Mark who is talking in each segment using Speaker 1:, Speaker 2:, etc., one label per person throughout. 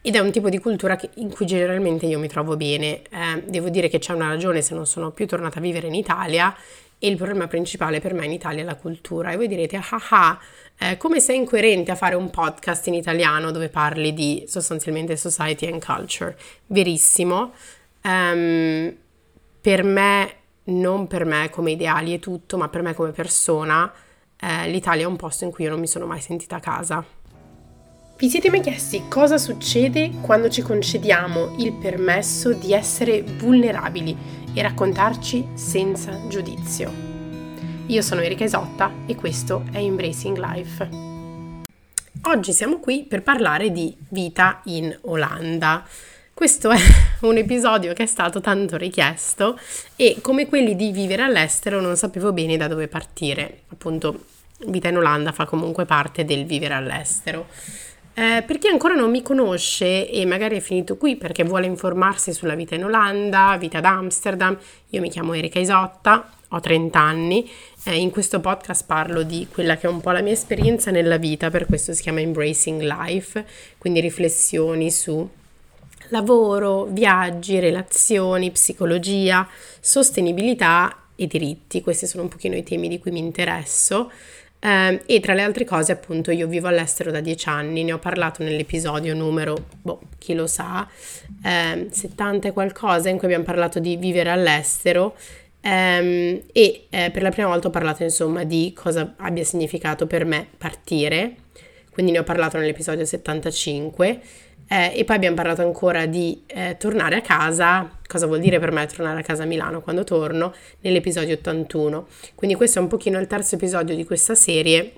Speaker 1: ed è un tipo di cultura che, in cui generalmente io mi trovo bene. Eh, devo dire che c'è una ragione se non sono più tornata a vivere in Italia e il problema principale per me in Italia è la cultura. E voi direte, ah ah, eh, come sei incoerente a fare un podcast in italiano dove parli di sostanzialmente society and culture? Verissimo. Um, per me, non per me come ideali e tutto, ma per me come persona, eh, l'Italia è un posto in cui io non mi sono mai sentita a casa. Vi siete mai chiesti cosa succede quando ci concediamo il permesso di essere vulnerabili e raccontarci senza giudizio? Io sono Erika Isotta e questo è Embracing Life. Oggi siamo qui per parlare di vita in Olanda. Questo è un episodio che è stato tanto richiesto e come quelli di vivere all'estero non sapevo bene da dove partire. Appunto, vita in Olanda fa comunque parte del vivere all'estero. Eh, per chi ancora non mi conosce e magari è finito qui perché vuole informarsi sulla vita in Olanda, vita ad Amsterdam, io mi chiamo Erika Isotta, ho 30 anni, eh, in questo podcast parlo di quella che è un po' la mia esperienza nella vita, per questo si chiama Embracing Life, quindi riflessioni su lavoro, viaggi, relazioni, psicologia, sostenibilità e diritti, questi sono un pochino i temi di cui mi interesso. Eh, e tra le altre cose, appunto, io vivo all'estero da dieci anni, ne ho parlato nell'episodio numero, boh, chi lo sa, eh, 70 e qualcosa, in cui abbiamo parlato di vivere all'estero. Um, e eh, per la prima volta ho parlato insomma di cosa abbia significato per me partire, quindi ne ho parlato nell'episodio 75 eh, e poi abbiamo parlato ancora di eh, tornare a casa, cosa vuol dire per me tornare a casa a Milano quando torno, nell'episodio 81. Quindi questo è un pochino il terzo episodio di questa serie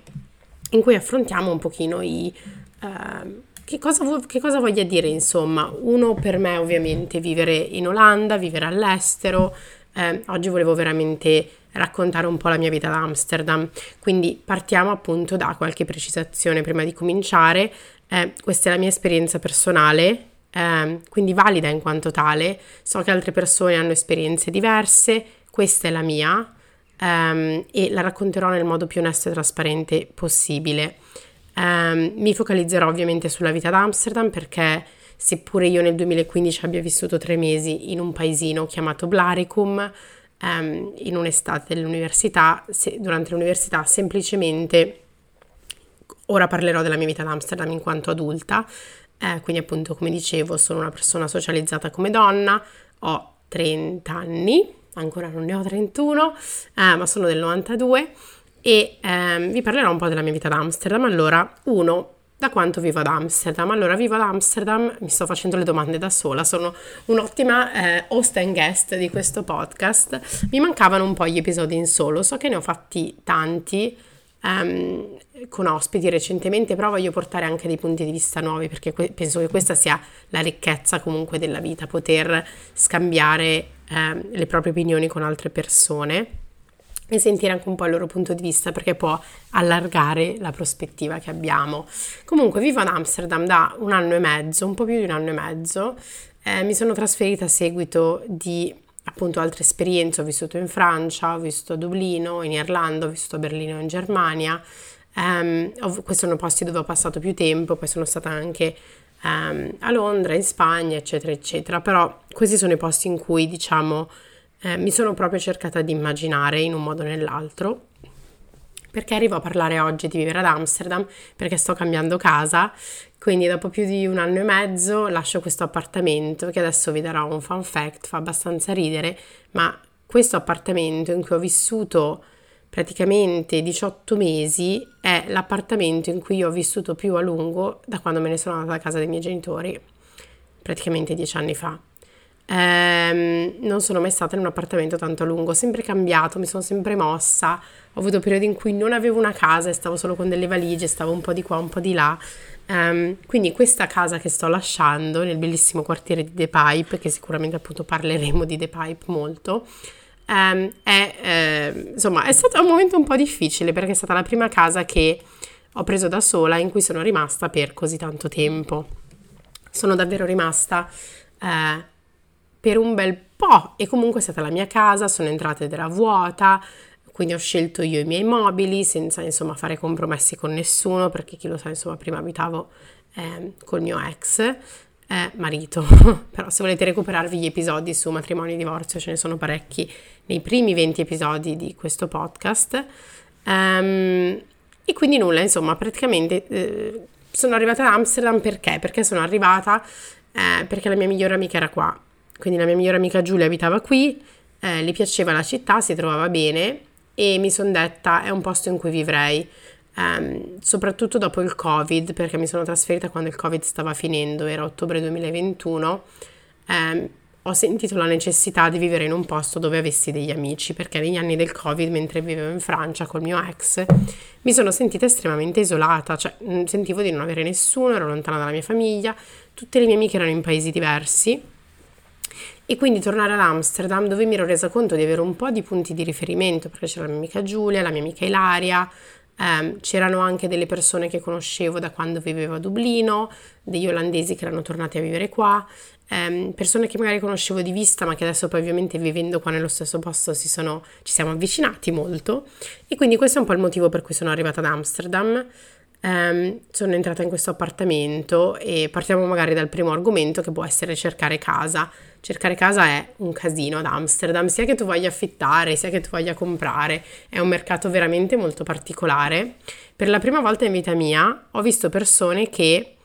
Speaker 1: in cui affrontiamo un pochino i... Uh, che cosa, che cosa voglia dire insomma? Uno per me ovviamente vivere in Olanda, vivere all'estero. Eh, oggi volevo veramente raccontare un po' la mia vita ad Amsterdam. Quindi partiamo appunto da qualche precisazione prima di cominciare. Eh, questa è la mia esperienza personale, eh, quindi valida in quanto tale. So che altre persone hanno esperienze diverse, questa è la mia ehm, e la racconterò nel modo più onesto e trasparente possibile. Eh, mi focalizzerò ovviamente sulla vita ad Amsterdam perché seppure io nel 2015 abbia vissuto tre mesi in un paesino chiamato Blaricum, um, in un'estate dell'università, se, durante l'università, semplicemente ora parlerò della mia vita ad Amsterdam in quanto adulta, eh, quindi appunto come dicevo sono una persona socializzata come donna, ho 30 anni, ancora non ne ho 31, eh, ma sono del 92 e eh, vi parlerò un po' della mia vita ad Amsterdam. Allora, uno, da quanto vivo ad Amsterdam? Allora, vivo ad Amsterdam, mi sto facendo le domande da sola, sono un'ottima eh, host and guest di questo podcast. Mi mancavano un po' gli episodi in solo, so che ne ho fatti tanti um, con ospiti recentemente, però voglio portare anche dei punti di vista nuovi perché que- penso che questa sia la ricchezza comunque della vita, poter scambiare eh, le proprie opinioni con altre persone e sentire anche un po' il loro punto di vista perché può allargare la prospettiva che abbiamo. Comunque vivo ad Amsterdam da un anno e mezzo, un po' più di un anno e mezzo. Eh, mi sono trasferita a seguito di appunto altre esperienze, ho vissuto in Francia, ho vissuto a Dublino, in Irlanda, ho vissuto a Berlino in Germania. Um, questi sono posti dove ho passato più tempo, poi sono stata anche um, a Londra, in Spagna, eccetera, eccetera. Però questi sono i posti in cui, diciamo, eh, mi sono proprio cercata di immaginare in un modo o nell'altro. Perché arrivo a parlare oggi di vivere ad Amsterdam? Perché sto cambiando casa, quindi dopo più di un anno e mezzo lascio questo appartamento, che adesso vi darò un fun fact, fa abbastanza ridere, ma questo appartamento in cui ho vissuto praticamente 18 mesi è l'appartamento in cui ho vissuto più a lungo da quando me ne sono andata a casa dei miei genitori, praticamente dieci anni fa. Ehm, non sono mai stata in un appartamento tanto a lungo, ho sempre cambiato, mi sono sempre mossa. Ho avuto periodi in cui non avevo una casa e stavo solo con delle valigie, stavo un po' di qua, un po' di là. Um, quindi questa casa che sto lasciando nel bellissimo quartiere di The Pipe, che sicuramente appunto parleremo di The Pipe molto, um, è, eh, insomma, è stato un momento un po' difficile perché è stata la prima casa che ho preso da sola in cui sono rimasta per così tanto tempo. Sono davvero rimasta eh, per un bel po' e comunque è stata la mia casa, sono entrata ed era vuota, quindi ho scelto io i miei mobili senza insomma fare compromessi con nessuno perché chi lo sa insomma prima abitavo eh, col mio ex eh, marito. Però se volete recuperarvi gli episodi su matrimonio e divorzio, ce ne sono parecchi nei primi 20 episodi di questo podcast. Um, e quindi nulla, insomma, praticamente eh, sono arrivata ad Amsterdam perché? Perché sono arrivata eh, perché la mia migliore amica era qua. Quindi la mia migliore amica Giulia abitava qui, eh, le piaceva la città, si trovava bene e mi sono detta è un posto in cui vivrei. Um, soprattutto dopo il covid perché mi sono trasferita quando il covid stava finendo era ottobre 2021 um, ho sentito la necessità di vivere in un posto dove avessi degli amici perché negli anni del covid mentre vivevo in Francia col mio ex mi sono sentita estremamente isolata cioè sentivo di non avere nessuno ero lontana dalla mia famiglia tutte le mie amiche erano in paesi diversi e quindi tornare ad Amsterdam dove mi ero resa conto di avere un po' di punti di riferimento perché c'era la mia amica Giulia, la mia amica Ilaria, Um, c'erano anche delle persone che conoscevo da quando vivevo a Dublino, degli olandesi che erano tornati a vivere qua, um, persone che magari conoscevo di vista ma che adesso poi ovviamente vivendo qua nello stesso posto sono, ci siamo avvicinati molto e quindi questo è un po' il motivo per cui sono arrivata ad Amsterdam. Um, sono entrata in questo appartamento e partiamo magari dal primo argomento che può essere cercare casa cercare casa è un casino ad Amsterdam, sia che tu voglia affittare, sia che tu voglia comprare, è un mercato veramente molto particolare. Per la prima volta in vita mia ho visto persone che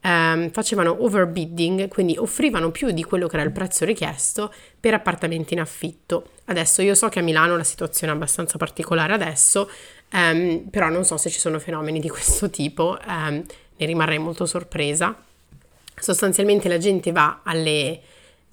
Speaker 1: ehm, facevano overbidding, quindi offrivano più di quello che era il prezzo richiesto per appartamenti in affitto. Adesso io so che a Milano la situazione è abbastanza particolare adesso, ehm, però non so se ci sono fenomeni di questo tipo, ehm, ne rimarrei molto sorpresa. Sostanzialmente la gente va alle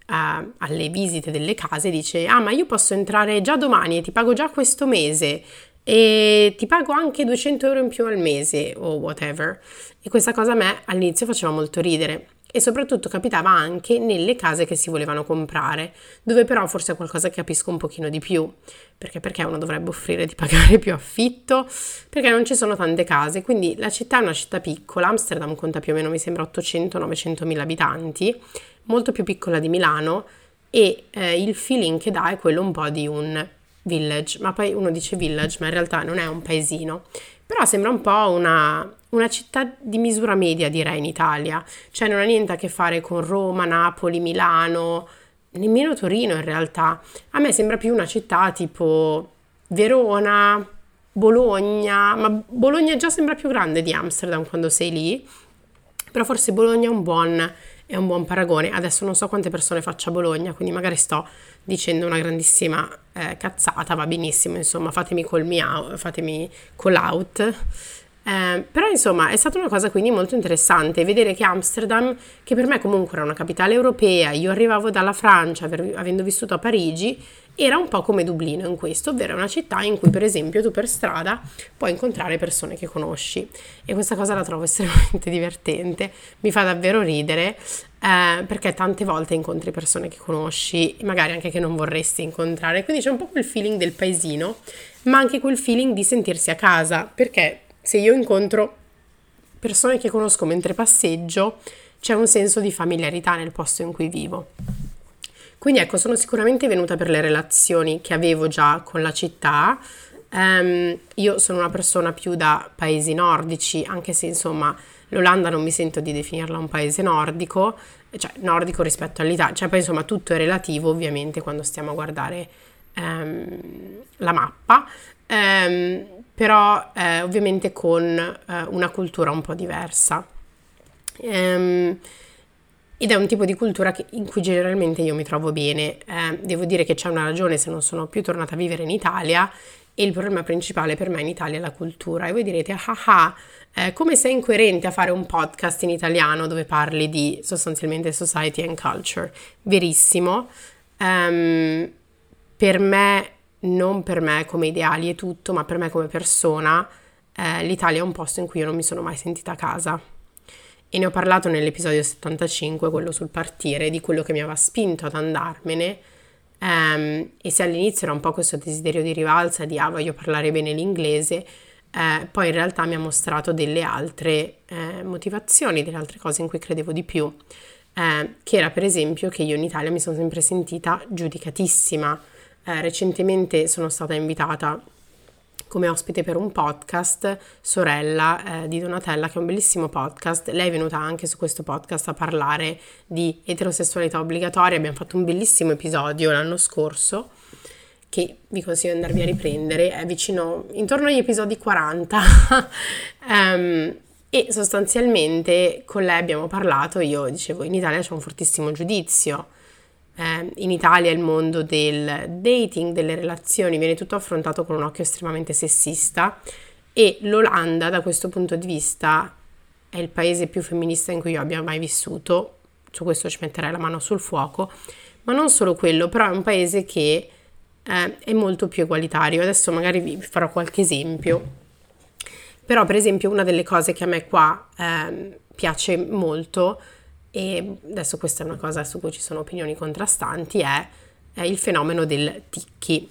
Speaker 1: a, alle visite delle case dice ah ma io posso entrare già domani e ti pago già questo mese e ti pago anche 200 euro in più al mese o whatever e questa cosa a me all'inizio faceva molto ridere e soprattutto capitava anche nelle case che si volevano comprare, dove però forse è qualcosa che capisco un pochino di più, perché perché uno dovrebbe offrire di pagare più affitto, perché non ci sono tante case, quindi la città è una città piccola, Amsterdam conta più o meno mi sembra 800-900 mila abitanti, molto più piccola di Milano e eh, il feeling che dà è quello un po' di un village, ma poi uno dice village, ma in realtà non è un paesino, però sembra un po' una, una città di misura media direi in Italia, cioè non ha niente a che fare con Roma, Napoli, Milano, nemmeno Torino in realtà, a me sembra più una città tipo Verona, Bologna, ma Bologna già sembra più grande di Amsterdam quando sei lì, però forse Bologna è un buon è un buon paragone. Adesso non so quante persone faccia Bologna, quindi magari sto dicendo una grandissima eh, cazzata, va benissimo, insomma, fatemi me out, fatemi call out. Eh, però insomma è stata una cosa quindi molto interessante vedere che Amsterdam, che per me comunque era una capitale europea, io arrivavo dalla Francia aver, avendo vissuto a Parigi, era un po' come Dublino in questo, ovvero una città in cui per esempio tu per strada puoi incontrare persone che conosci. E questa cosa la trovo estremamente divertente, mi fa davvero ridere eh, perché tante volte incontri persone che conosci, magari anche che non vorresti incontrare, quindi c'è un po' quel feeling del paesino, ma anche quel feeling di sentirsi a casa, perché se io incontro persone che conosco mentre passeggio, c'è un senso di familiarità nel posto in cui vivo. Quindi ecco, sono sicuramente venuta per le relazioni che avevo già con la città. Um, io sono una persona più da paesi nordici, anche se insomma l'Olanda non mi sento di definirla un paese nordico, cioè nordico rispetto all'Italia, cioè poi insomma tutto è relativo ovviamente quando stiamo a guardare um, la mappa, um, però eh, ovviamente con eh, una cultura un po' diversa. Um, ed è un tipo di cultura che, in cui generalmente io mi trovo bene. Eh, devo dire che c'è una ragione se non sono più tornata a vivere in Italia e il problema principale per me in Italia è la cultura. E voi direte, ah ah, eh, come sei incoerente a fare un podcast in italiano dove parli di sostanzialmente society and culture? Verissimo. Um, per me, non per me come ideali e tutto, ma per me come persona, eh, l'Italia è un posto in cui io non mi sono mai sentita a casa e ne ho parlato nell'episodio 75, quello sul partire, di quello che mi aveva spinto ad andarmene. Um, e se all'inizio era un po' questo desiderio di rivalsa di ah voglio parlare bene l'inglese, eh, poi in realtà mi ha mostrato delle altre eh, motivazioni, delle altre cose in cui credevo di più, eh, che era per esempio che io in Italia mi sono sempre sentita giudicatissima. Eh, recentemente sono stata invitata come ospite per un podcast, sorella eh, di Donatella, che è un bellissimo podcast. Lei è venuta anche su questo podcast a parlare di eterosessualità obbligatoria. Abbiamo fatto un bellissimo episodio l'anno scorso che vi consiglio di andarvi a riprendere, è vicino, intorno agli episodi 40. um, ehm, e sostanzialmente con lei abbiamo parlato, io dicevo, in Italia c'è un fortissimo giudizio eh, in Italia il mondo del dating, delle relazioni, viene tutto affrontato con un occhio estremamente sessista e l'Olanda da questo punto di vista è il paese più femminista in cui io abbia mai vissuto, su questo ci metterei la mano sul fuoco, ma non solo quello, però è un paese che eh, è molto più egualitario. Adesso magari vi farò qualche esempio. Però per esempio una delle cose che a me qua eh, piace molto e adesso questa è una cosa su cui ci sono opinioni contrastanti, è, è il fenomeno del ticchi.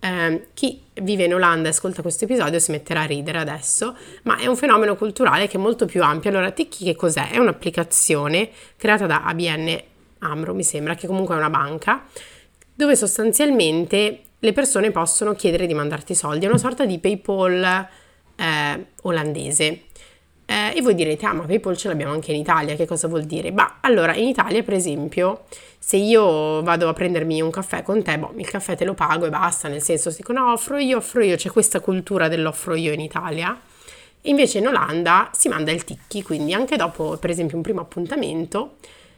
Speaker 1: Eh, chi vive in Olanda e ascolta questo episodio si metterà a ridere adesso, ma è un fenomeno culturale che è molto più ampio. Allora, Ticchi che cos'è? È un'applicazione creata da ABN Amro, mi sembra, che comunque è una banca, dove sostanzialmente le persone possono chiedere di mandarti soldi. È una sorta di PayPal eh, olandese. Eh, e voi direte, ah ma PayPal ce l'abbiamo anche in Italia, che cosa vuol dire? Bah, allora in Italia per esempio, se io vado a prendermi un caffè con te, boh, il caffè te lo pago e basta, nel senso, si dico offro io, offro io, c'è questa cultura dell'offro io in Italia. Invece in Olanda si manda il ticchi, quindi anche dopo per esempio un primo appuntamento,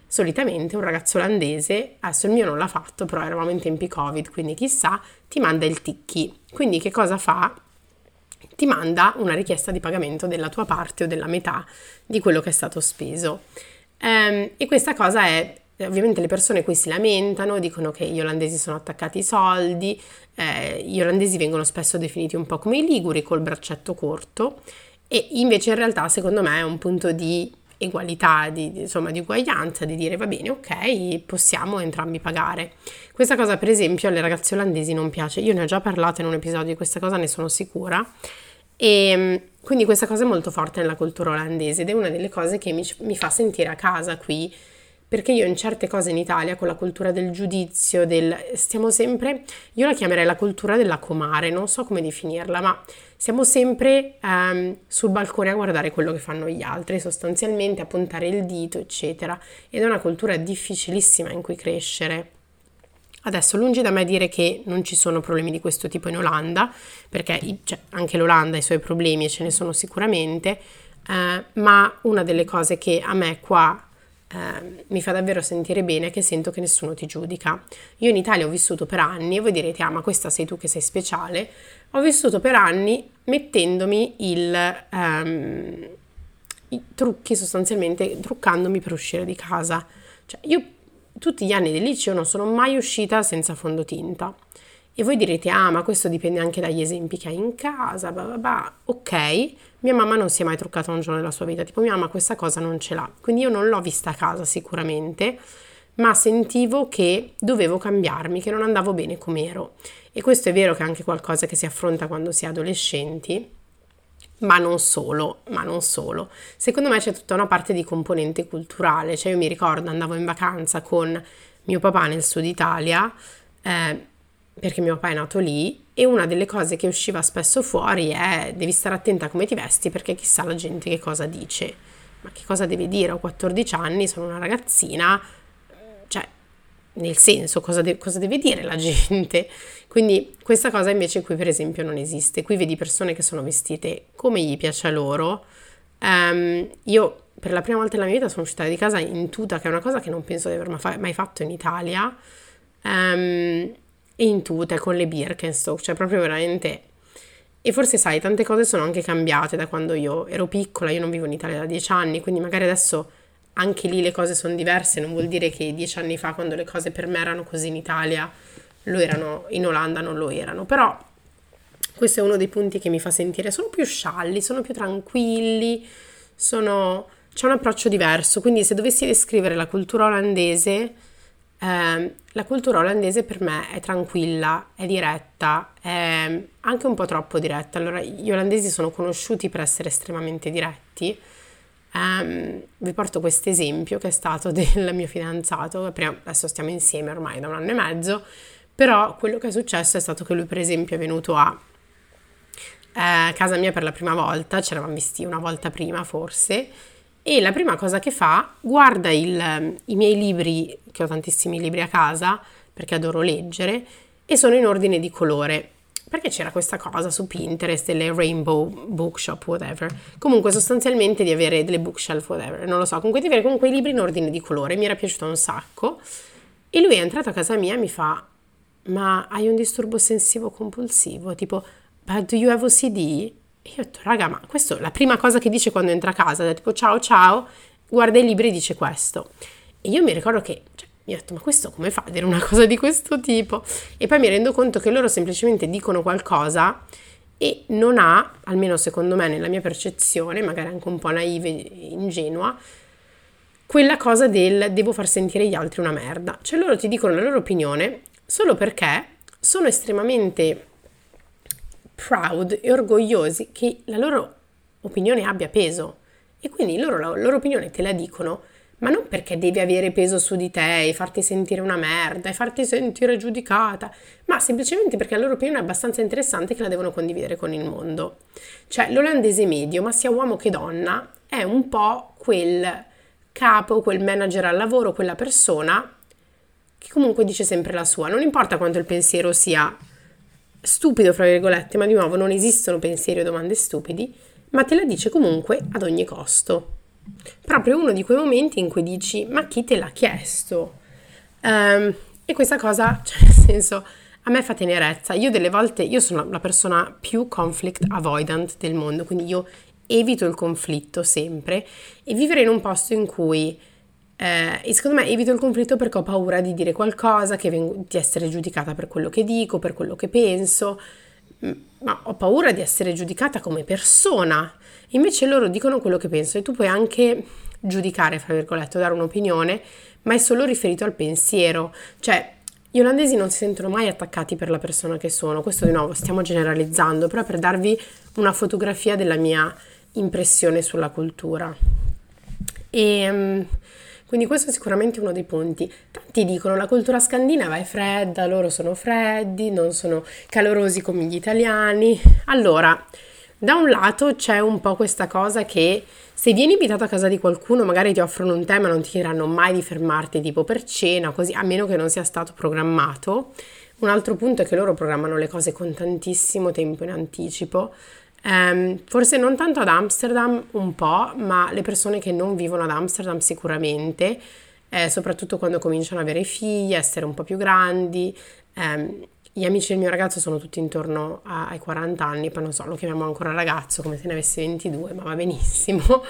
Speaker 1: solitamente un ragazzo olandese, adesso il mio non l'ha fatto, però eravamo in tempi Covid, quindi chissà, ti manda il ticchi. Quindi che cosa fa? Ti manda una richiesta di pagamento della tua parte o della metà di quello che è stato speso. Ehm, e questa cosa è ovviamente le persone qui si lamentano, dicono che gli olandesi sono attaccati ai soldi, eh, gli olandesi vengono spesso definiti un po' come i liguri col braccetto corto e invece in realtà secondo me è un punto di egualità, di, insomma di uguaglianza, di dire va bene, ok, possiamo entrambi pagare. Questa cosa per esempio alle ragazze olandesi non piace, io ne ho già parlato in un episodio di questa cosa, ne sono sicura, e ehm, quindi questa cosa è molto forte nella cultura olandese ed è una delle cose che mi, mi, fa sentire a casa qui, perché io in certe cose in Italia, con la cultura del giudizio, del stiamo sempre, io la chiamerei la cultura della comare, non so come definirla, ma siamo sempre um, sul balcone a guardare quello che fanno gli altri, sostanzialmente a puntare il dito, eccetera, ed è una cultura difficilissima in cui crescere. Adesso, lungi da me dire che non ci sono problemi di questo tipo in Olanda, perché cioè, anche l'Olanda ha i suoi problemi e ce ne sono sicuramente, eh, ma una delle cose che a me qua eh, mi fa davvero sentire bene è che sento che nessuno ti giudica. Io in Italia ho vissuto per anni e voi direte, ah ma questa sei tu che sei speciale, ho vissuto per anni mettendomi il... Um, i trucchi sostanzialmente, truccandomi per uscire di casa. Cioè, io tutti gli anni del liceo non sono mai uscita senza fondotinta. E voi direte, ah, ma questo dipende anche dagli esempi che hai in casa, bah, bah, bah. ok, mia mamma non si è mai truccata un giorno nella sua vita, tipo mia mamma questa cosa non ce l'ha, quindi io non l'ho vista a casa sicuramente, ma sentivo che dovevo cambiarmi, che non andavo bene come ero. E questo è vero che è anche qualcosa che si affronta quando si è adolescenti, ma non solo, ma non solo. Secondo me c'è tutta una parte di componente culturale, cioè io mi ricordo andavo in vacanza con mio papà nel sud Italia, eh, perché mio papà è nato lì, e una delle cose che usciva spesso fuori è devi stare attenta a come ti vesti perché chissà la gente che cosa dice. Ma che cosa deve dire? Ho 14 anni, sono una ragazzina, nel senso cosa, de- cosa, deve dire la gente. Quindi questa cosa invece qui per esempio non esiste. Qui vedi persone che sono vestite come gli piace a loro. Um, io per la prima volta nella mia vita sono uscita di casa in tuta, che è una cosa che non penso di aver mai fatto in Italia. Um, e in tuta, con le Birkenstock, cioè proprio veramente... E forse sai, tante cose sono anche cambiate da quando io ero piccola, io non vivo in Italia da dieci anni, quindi magari adesso anche lì le cose sono diverse, non vuol dire che dieci anni fa quando le cose per me erano così in Italia, lo erano, in Olanda non lo erano, però questo è uno dei punti che mi fa sentire, sono più scialli, sono più tranquilli, sono, c'è un approccio diverso, quindi se dovessi descrivere la cultura olandese, eh, la cultura olandese per me è tranquilla, è diretta, è anche un po' troppo diretta, allora gli olandesi sono conosciuti per essere estremamente diretti, Um, vi porto questo esempio che è stato del mio fidanzato, prima, adesso stiamo insieme ormai da un anno e mezzo, però quello che è successo è stato che lui per esempio è venuto a, a casa mia per la prima volta, ci eravamo visti una volta prima forse, e la prima cosa che fa, guarda il, i miei libri, che ho tantissimi libri a casa, perché adoro leggere, e sono in ordine di colore perché c'era questa cosa su Pinterest, delle rainbow bookshop, whatever. Comunque, sostanzialmente di avere delle bookshelf, whatever, non lo so. Comunque, di avere comunque i libri in ordine di colore. Mi era piaciuto un sacco. E lui è entrato a casa mia e mi fa: Ma hai un disturbo ossessivo compulsivo? Tipo, but do you have OCD? E io ho detto, raga, ma questo è la prima cosa che dice quando entra a casa, è tipo ciao ciao, guarda i libri e dice questo. E io mi ricordo che mi ho detto, ma questo come fa a dire una cosa di questo tipo? E poi mi rendo conto che loro semplicemente dicono qualcosa e non ha, almeno secondo me, nella mia percezione, magari anche un po' naive e ingenua, quella cosa del devo far sentire gli altri una merda. Cioè loro ti dicono la loro opinione solo perché sono estremamente proud e orgogliosi che la loro opinione abbia peso. E quindi loro, la loro opinione te la dicono ma non perché devi avere peso su di te e farti sentire una merda e farti sentire giudicata, ma semplicemente perché la loro opinione è abbastanza interessante che la devono condividere con il mondo. Cioè, l'olandese medio, ma sia uomo che donna, è un po' quel capo, quel manager al lavoro, quella persona che comunque dice sempre la sua. Non importa quanto il pensiero sia stupido, fra virgolette, ma di nuovo non esistono pensieri o domande stupidi, ma te la dice comunque ad ogni costo proprio uno di quei momenti in cui dici ma chi te l'ha chiesto? Um, e questa cosa, cioè nel senso, a me fa tenerezza. Io delle volte, io sono la persona più conflict avoidant del mondo, quindi io evito il conflitto sempre e vivere in un posto in cui eh, secondo me evito il conflitto perché ho paura di dire qualcosa, vengo, di essere giudicata per quello che dico, per quello che penso, ma ho paura di essere giudicata come persona Invece loro dicono quello che pensano e tu puoi anche giudicare, fra virgolette, dare un'opinione, ma è solo riferito al pensiero. Cioè, gli olandesi non si sentono mai attaccati per la persona che sono. Questo di nuovo stiamo generalizzando, però per darvi una fotografia della mia impressione sulla cultura. E ehm, quindi questo è sicuramente uno dei punti. Tanti dicono la cultura scandinava è fredda, loro sono freddi, non sono calorosi come gli italiani. Allora, da un lato c'è un po' questa cosa che se vieni invitato a casa di qualcuno, magari ti offrono un tè, ma non ti diranno mai di fermarti tipo per cena, così, a meno che non sia stato programmato. Un altro punto è che loro programmano le cose con tantissimo tempo in anticipo. Um, forse non tanto ad Amsterdam, un po', ma le persone che non vivono ad Amsterdam sicuramente, eh, soprattutto quando cominciano ad avere figli, essere un po' più grandi. Um, gli amici del mio ragazzo sono tutti intorno ai 40 anni, poi non so, lo chiamiamo ancora ragazzo come se ne avesse 22, ma va benissimo.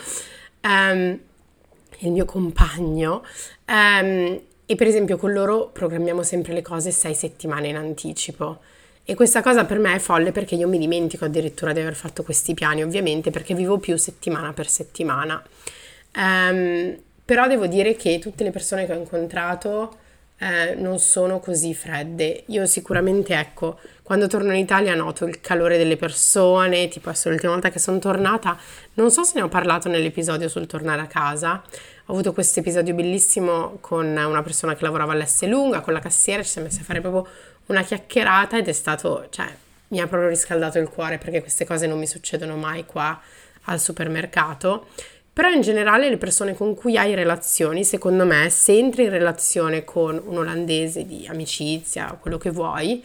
Speaker 1: Um, il mio compagno. Um, e per esempio con loro programmiamo sempre le cose sei settimane in anticipo. E questa cosa per me è folle perché io mi dimentico addirittura di aver fatto questi piani, ovviamente, perché vivo più settimana per settimana. Um, però devo dire che tutte le persone che ho incontrato eh, non sono così fredde. Io sicuramente, ecco, quando torno in Italia noto il calore delle persone, tipo adesso l'ultima volta che sono tornata, non so se ne ho parlato nell'episodio sul tornare a casa, ho avuto questo episodio bellissimo con una persona che lavorava all'S lunga, con la cassiera, ci siamo messi a fare proprio una chiacchierata ed è stato, cioè, mi ha proprio riscaldato il cuore perché queste cose non mi succedono mai qua al supermercato però in generale le persone con cui hai relazioni, secondo me, se entri in relazione con un olandese di amicizia, quello che vuoi,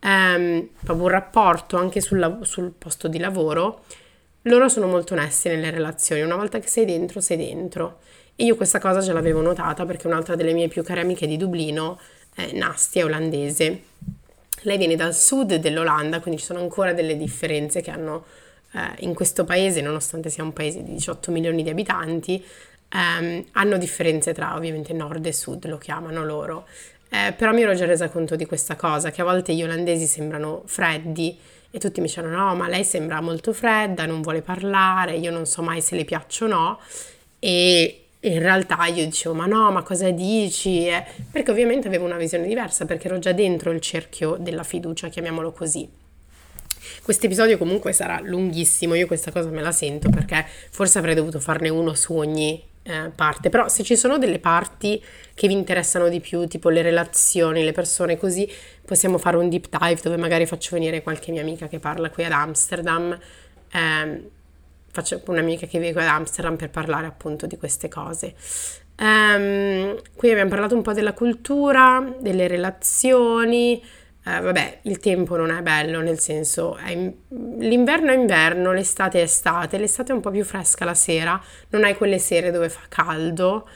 Speaker 1: ehm, proprio un rapporto anche sul, sul posto di lavoro, loro sono molto onesti nelle relazioni. Una volta che sei dentro, sei dentro. E io questa cosa ce l'avevo notata perché un'altra delle mie più care amiche di Dublino, è Nastia, è olandese. Lei viene dal sud dell'Olanda, quindi ci sono ancora delle differenze che hanno eh, in questo paese, nonostante sia un paese di 18 milioni di abitanti, ehm, hanno differenze tra ovviamente nord e sud, lo chiamano loro. Eh, però mi ero già resa conto di questa cosa, che a volte gli olandesi sembrano freddi e tutti mi dicevano no, ma lei sembra molto fredda, non vuole parlare, io non so mai se le piaccio o no. E in realtà io dicevo ma no, ma cosa dici? Eh, perché ovviamente avevo una visione diversa, perché ero già dentro il cerchio della fiducia, chiamiamolo così. Questo episodio comunque sarà lunghissimo, io questa cosa me la sento perché forse avrei dovuto farne uno su ogni eh, parte, però se ci sono delle parti che vi interessano di più, tipo le relazioni, le persone così, possiamo fare un deep dive dove magari faccio venire qualche mia amica che parla qui ad Amsterdam, eh, faccio un'amica che vive ad Amsterdam per parlare appunto di queste cose. Um, qui abbiamo parlato un po' della cultura, delle relazioni, uh, vabbè, il tempo non è bello, nel senso, in... l'inverno è inverno, l'estate è estate, l'estate è un po' più fresca la sera, non hai quelle sere dove fa caldo,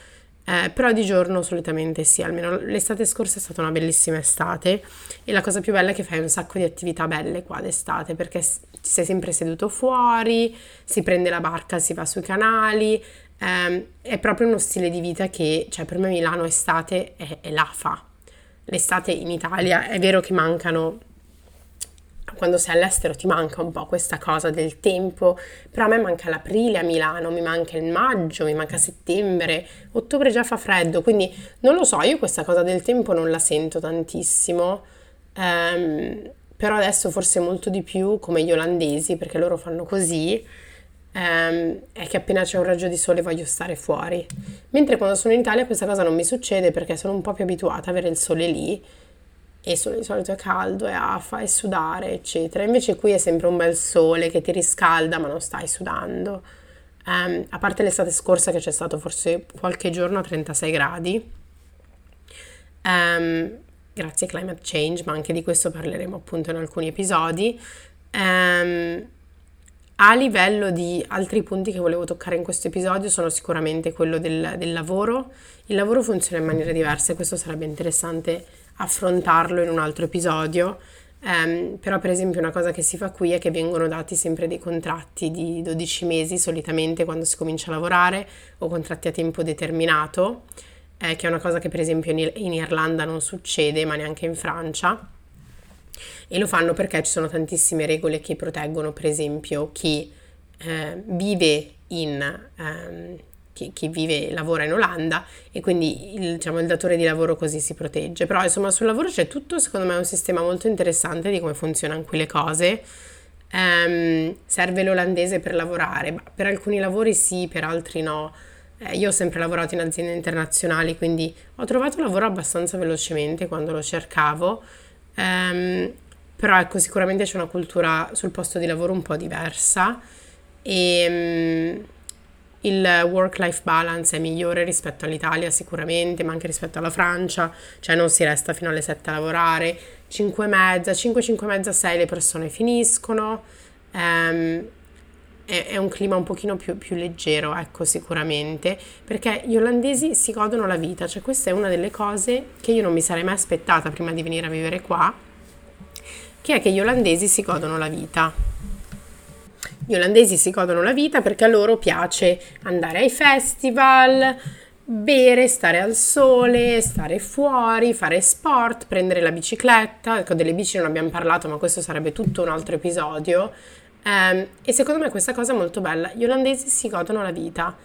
Speaker 1: eh, però di giorno solitamente sì, almeno l'estate scorsa è stata una bellissima estate e la cosa più bella è che fai un sacco di attività belle qua d'estate perché sei sempre seduto fuori, si prende la barca, si va sui canali, ehm, è proprio uno stile di vita che, cioè per me Milano estate è, è l'afa. L'estate in Italia è vero che mancano quando sei all'estero ti manca un po' questa cosa del tempo, però a me manca l'aprile a Milano, mi manca il maggio, mi manca settembre, ottobre già fa freddo, quindi non lo so, io questa cosa del tempo non la sento tantissimo, ehm, però adesso forse molto di più come gli olandesi, perché loro fanno così, ehm, è che appena c'è un raggio di sole voglio stare fuori, mentre quando sono in Italia questa cosa non mi succede perché sono un po' più abituata a avere il sole lì e solo di solito è caldo, è afa, è sudare, eccetera. Invece qui è sempre un bel sole che ti riscalda, ma non stai sudando. Um, a parte l'estate scorsa che c'è stato forse qualche giorno a 36 gradi, um, grazie a climate change, ma anche di questo parleremo appunto in alcuni episodi. Um, a livello di altri punti che volevo toccare in questo episodio sono sicuramente quello del, del lavoro. Il lavoro funziona in maniera diversa e questo sarebbe interessante affrontarlo in un altro episodio. Um, però per esempio una cosa che si fa qui è che vengono dati sempre dei contratti di 12 mesi solitamente quando si comincia a lavorare o contratti a tempo determinato, eh, che è una cosa che per esempio in, in Irlanda non succede ma neanche in Francia. E lo fanno perché ci sono tantissime regole che proteggono per esempio chi eh, vive in... Um, chi, vive e lavora in Olanda e quindi il, diciamo, il datore di lavoro così si protegge. Però insomma sul lavoro c'è tutto secondo me un sistema molto interessante di come funzionano qui le cose. Um, serve l'olandese per lavorare, per alcuni lavori sì, per altri no. Eh, io ho sempre lavorato in aziende internazionali, quindi ho trovato lavoro abbastanza velocemente quando lo cercavo. Um, però ecco, sicuramente c'è una cultura sul posto di lavoro un po' diversa. E um, il work-life balance è migliore rispetto all'Italia sicuramente, ma anche rispetto alla Francia, cioè non si resta fino alle 7 a lavorare, 5 e mezza, 5, 5 e mezza, 6 le persone finiscono, um, è, è, un clima un pochino più, più, leggero, ecco sicuramente, perché gli olandesi si godono la vita, cioè questa è una delle cose che io non mi sarei mai aspettata prima di venire a vivere qua, che è che gli olandesi si godono la vita gli olandesi si godono la vita perché a loro piace andare ai festival, bere, stare al sole, stare fuori, fare sport, prendere la bicicletta. Ecco, delle bici non abbiamo parlato, ma questo sarebbe tutto un altro episodio. Um, e secondo me questa cosa è molto bella. Gli olandesi si godono la vita.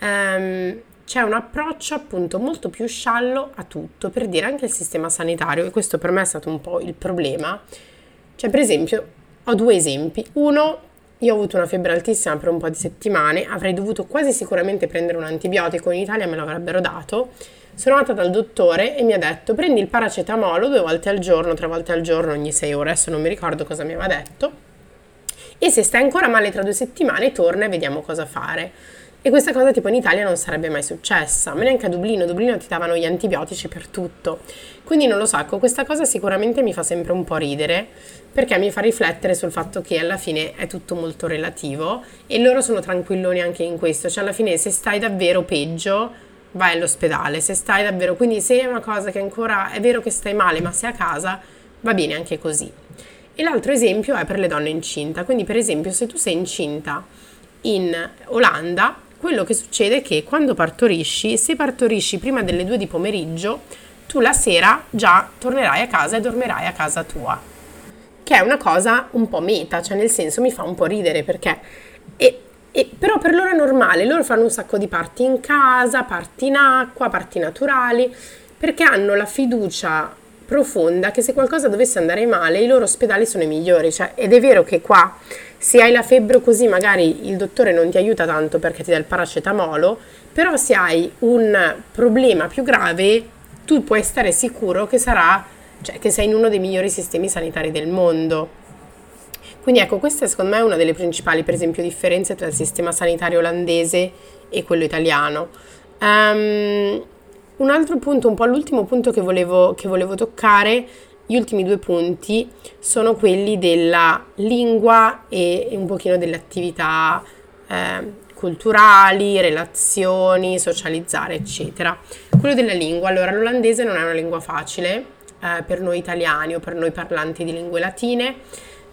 Speaker 1: Um, c'è un approccio appunto molto più sciallo a tutto, per dire anche il sistema sanitario, e questo per me è stato un po' il problema. Cioè, per esempio, ho due esempi. Uno, io ho avuto una febbre altissima per un po' di settimane, avrei dovuto quasi sicuramente prendere un antibiotico, in Italia me lo avrebbero dato. Sono andata dal dottore e mi ha detto prendi il paracetamolo due volte al giorno, tre volte al giorno, ogni sei ore, adesso non mi ricordo cosa mi aveva detto. E se stai ancora male tra due settimane torna e vediamo cosa fare. E questa cosa tipo in Italia non sarebbe mai successa, ma neanche a Dublino, a Dublino ti davano gli antibiotici per tutto. Quindi non lo so, ecco, questa cosa sicuramente mi fa sempre un po' ridere, perché mi fa riflettere sul fatto che alla fine è tutto molto relativo e loro sono tranquilloni anche in questo, cioè alla fine se stai davvero peggio vai all'ospedale, se stai davvero, quindi se è una cosa che ancora è vero che stai male ma sei a casa, va bene anche così. E l'altro esempio è per le donne incinta, quindi per esempio se tu sei incinta in Olanda, quello che succede è che quando partorisci, se partorisci prima delle due di pomeriggio, tu la sera già tornerai a casa e dormirai a casa tua. Che è una cosa un po' meta, cioè nel senso mi fa un po' ridere perché... E, e, però per loro è normale, loro fanno un sacco di parti in casa, parti in acqua, parti naturali, perché hanno la fiducia profonda che se qualcosa dovesse andare male i loro ospedali sono i migliori, cioè, ed è vero che qua Se hai la febbre così magari il dottore non ti aiuta tanto perché ti dà il paracetamolo, però se hai un problema più grave tu puoi stare sicuro che sarà, cioè che sei in uno dei migliori sistemi sanitari del mondo. Quindi ecco, questa è secondo me una delle principali, per esempio, differenze tra il sistema sanitario olandese e quello italiano. Um, un altro punto, un po' l'ultimo punto che volevo, che volevo toccare, gli ultimi due punti, sono quelli della lingua e, e un pochino delle attività eh, culturali, relazioni, socializzare, eccetera. Quello della lingua, allora l'olandese non è una lingua facile eh, per noi italiani o per noi parlanti di lingue latine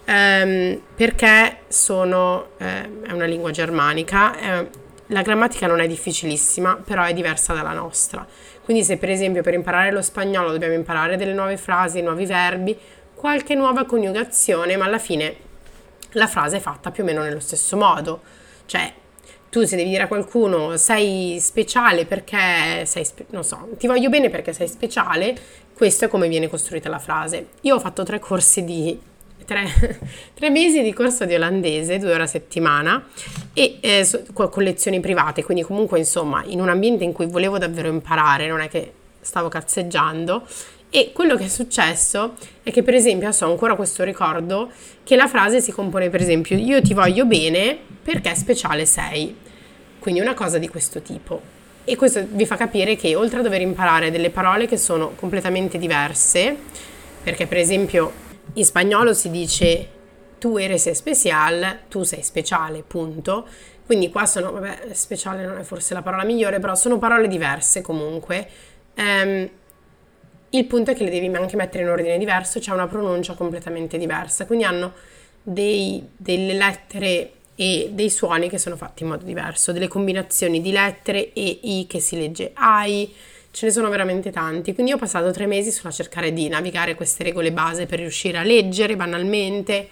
Speaker 1: ehm, perché sono, eh, è una lingua germanica, eh, la grammatica non è difficilissima, però è diversa dalla nostra. Quindi se per esempio per imparare lo spagnolo dobbiamo imparare delle nuove frasi, nuovi verbi, qualche nuova coniugazione, ma alla fine la frase è fatta più o meno nello stesso modo. Cioè, tu se devi dire a qualcuno sei speciale perché sei, spe- non so, ti voglio bene perché sei speciale, questo è come viene costruita la frase. Io ho fatto tre corsi di tre, tre, mesi di corso di olandese, due ore a settimana, e eh, con lezioni private, quindi comunque insomma in un ambiente in cui volevo davvero imparare, non è che stavo cazzeggiando. E quello che è successo è che per esempio so ancora questo ricordo che la frase si compone per esempio io ti voglio bene perché speciale sei. Quindi una cosa di questo tipo. E questo vi fa capire che oltre a dover imparare delle parole che sono completamente diverse, perché per esempio in spagnolo si dice tu eres especial, tu sei speciale, punto. Quindi qua sono, vabbè, speciale non è forse la parola migliore, però sono parole diverse comunque. Um, il punto è che le devi anche mettere in ordine diverso, c'è una pronuncia completamente diversa, quindi hanno dei, delle lettere e dei suoni che sono fatti in modo diverso, delle combinazioni di lettere e i che si legge ai, ce ne sono veramente tanti, quindi ho passato tre mesi sulla cercare di navigare queste regole base per riuscire a leggere banalmente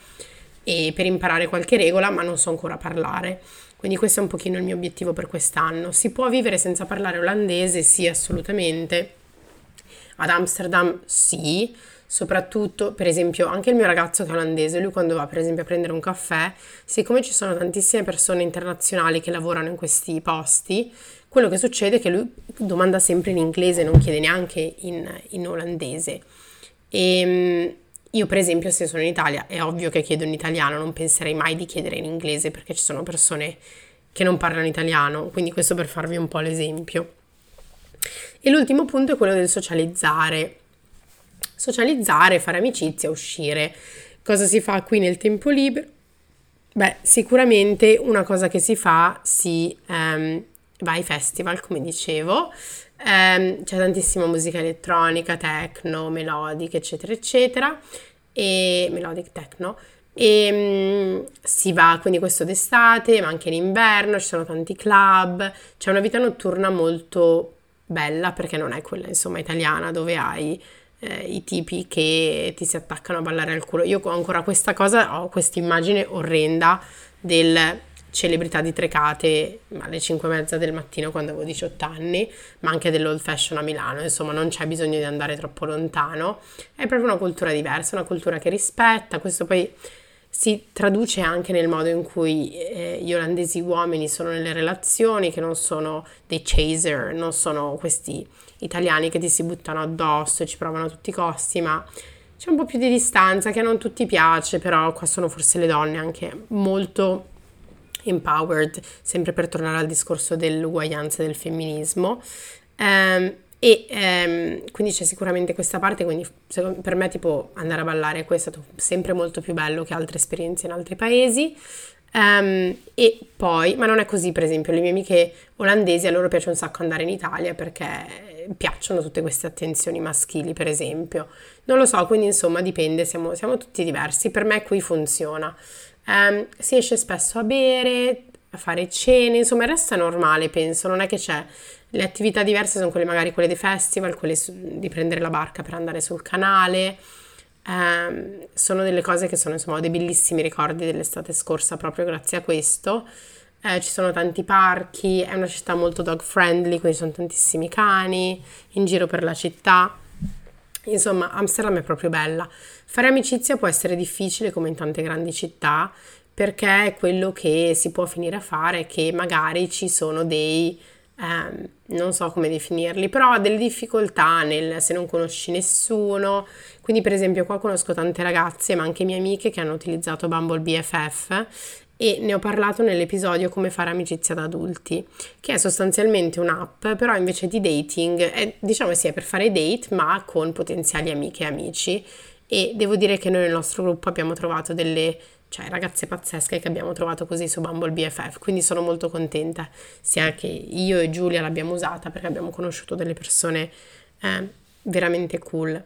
Speaker 1: e per imparare qualche regola, ma non so ancora parlare. Quindi questo è un pochino il mio obiettivo per quest'anno. Si può vivere senza parlare olandese? Sì, assolutamente. Ad Amsterdam sì, soprattutto per esempio anche il mio ragazzo che è olandese, lui quando va per esempio a prendere un caffè, siccome ci sono tantissime persone internazionali che lavorano in questi posti, quello che succede è che lui domanda sempre in inglese, non chiede neanche in, in olandese. E ehm, io per esempio se sono in Italia è ovvio che chiedo in italiano, non penserei mai di chiedere in inglese perché ci sono persone che non parlano italiano, quindi questo per farvi un po' l'esempio. E l'ultimo punto è quello del socializzare. Socializzare, fare amicizia, uscire. Cosa si fa qui nel tempo libero? Beh, sicuramente una cosa che si fa, si um, va ai festival, come dicevo, um, c'è tantissima musica elettronica, techno, melodic, eccetera, eccetera, e melodic techno, e um, si va quindi questo d'estate, ma anche in inverno, ci sono tanti club, c'è una vita notturna molto bella perché non è quella insomma italiana dove hai eh, i tipi che ti si attaccano a ballare al culo. Io ho ancora questa cosa, ho questa immagine orrenda del celebrità di Trecate alle 5 e mezza del mattino quando avevo 18 anni, ma anche dell'old fashion a Milano, insomma non c'è bisogno di andare troppo lontano, è proprio una cultura diversa, una cultura che rispetta, questo poi si traduce anche nel modo in cui eh, gli olandesi uomini sono nelle relazioni, che non sono dei chaser, non sono questi italiani che ti si buttano addosso e ci provano a tutti i costi, ma c'è un po' più di distanza che non tutti piace, però qua sono forse le donne anche molto empowered, sempre per tornare al discorso dell'uguaglianza e del femminismo. Um, e ehm, quindi c'è sicuramente questa parte, quindi per me tipo andare a ballare è stato sempre molto più bello che altre esperienze in altri paesi. Um, e poi, ma non è così per esempio, le mie amiche olandesi a loro piace un sacco andare in Italia perché piacciono tutte queste attenzioni maschili per esempio. Non lo so, quindi insomma dipende, siamo, siamo tutti diversi, per me qui funziona. Um, si esce spesso a bere, a fare cene, insomma resta normale penso, non è che c'è le attività diverse sono quelle magari quelle dei festival, quelle su, di prendere la barca per andare sul canale. Eh, sono delle cose che sono insomma dei bellissimi ricordi dell'estate scorsa proprio grazie a questo. Eh, ci sono tanti parchi, è una città molto dog friendly, quindi ci sono tantissimi cani in giro per la città. Insomma, Amsterdam è proprio bella. Fare amicizia può essere difficile come in tante grandi città, perché è quello che si può finire a fare, che magari ci sono dei, eh, non so come definirli, però delle difficoltà nel, se non conosci nessuno. Quindi per esempio qua conosco tante ragazze, ma anche mie amiche che hanno utilizzato Bumble BFF e ne ho parlato nell'episodio come fare amicizia da adulti, che è sostanzialmente un'app, però invece di dating, è, diciamo sì, è per fare date, ma con potenziali amiche e amici. E devo dire che noi nel nostro gruppo abbiamo trovato delle cioè ragazze pazzesche che abbiamo trovato così su Bumble BFF, quindi sono molto contenta sia che io e Giulia l'abbiamo usata perché abbiamo conosciuto delle persone eh, veramente cool.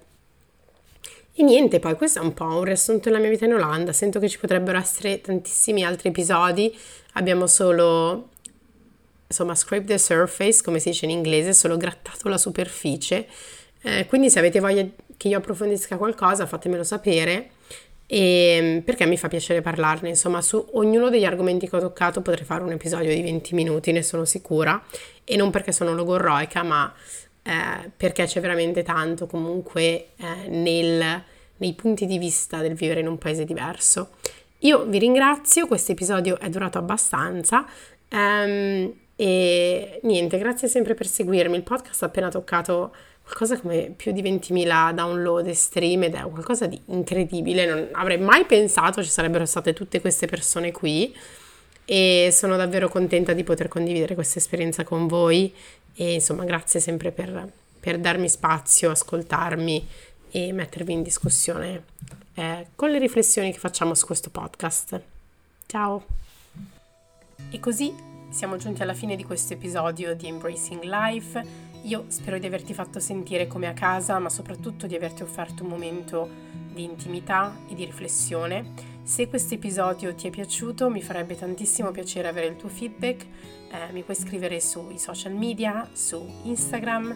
Speaker 1: E niente, poi questo è un po' un riassunto della mia vita in Olanda, sento che ci potrebbero essere tantissimi altri episodi, abbiamo solo insomma scrape the surface, come si dice in inglese, solo grattato la superficie. Eh, quindi se avete voglia che io approfondisca qualcosa, fatemelo sapere e ehm, perché mi fa piacere parlarne. Insomma, su ognuno degli argomenti che ho toccato potrei fare un episodio di 20 minuti, ne sono sicura, e non perché sono logorroica, ma eh, perché c'è veramente tanto comunque eh, nel, nei punti di vista del vivere in un paese diverso. Io vi ringrazio, questo episodio è durato abbastanza. Um, e niente, grazie sempre per seguirmi. Il podcast ha appena toccato qualcosa come più di 20.000 download e stream ed è qualcosa di incredibile, non avrei mai pensato ci sarebbero state tutte queste persone qui e sono davvero contenta di poter condividere questa esperienza con voi e insomma grazie sempre per, per darmi spazio, ascoltarmi e mettervi in discussione eh, con le riflessioni che facciamo su questo podcast. Ciao! E così siamo giunti alla fine di questo episodio di Embracing Life. Io spero di averti fatto sentire come a casa, ma soprattutto di averti offerto un momento di intimità e di riflessione. Se questo episodio ti è piaciuto, mi farebbe tantissimo piacere avere il tuo feedback. Eh, mi puoi scrivere sui social media, su Instagram,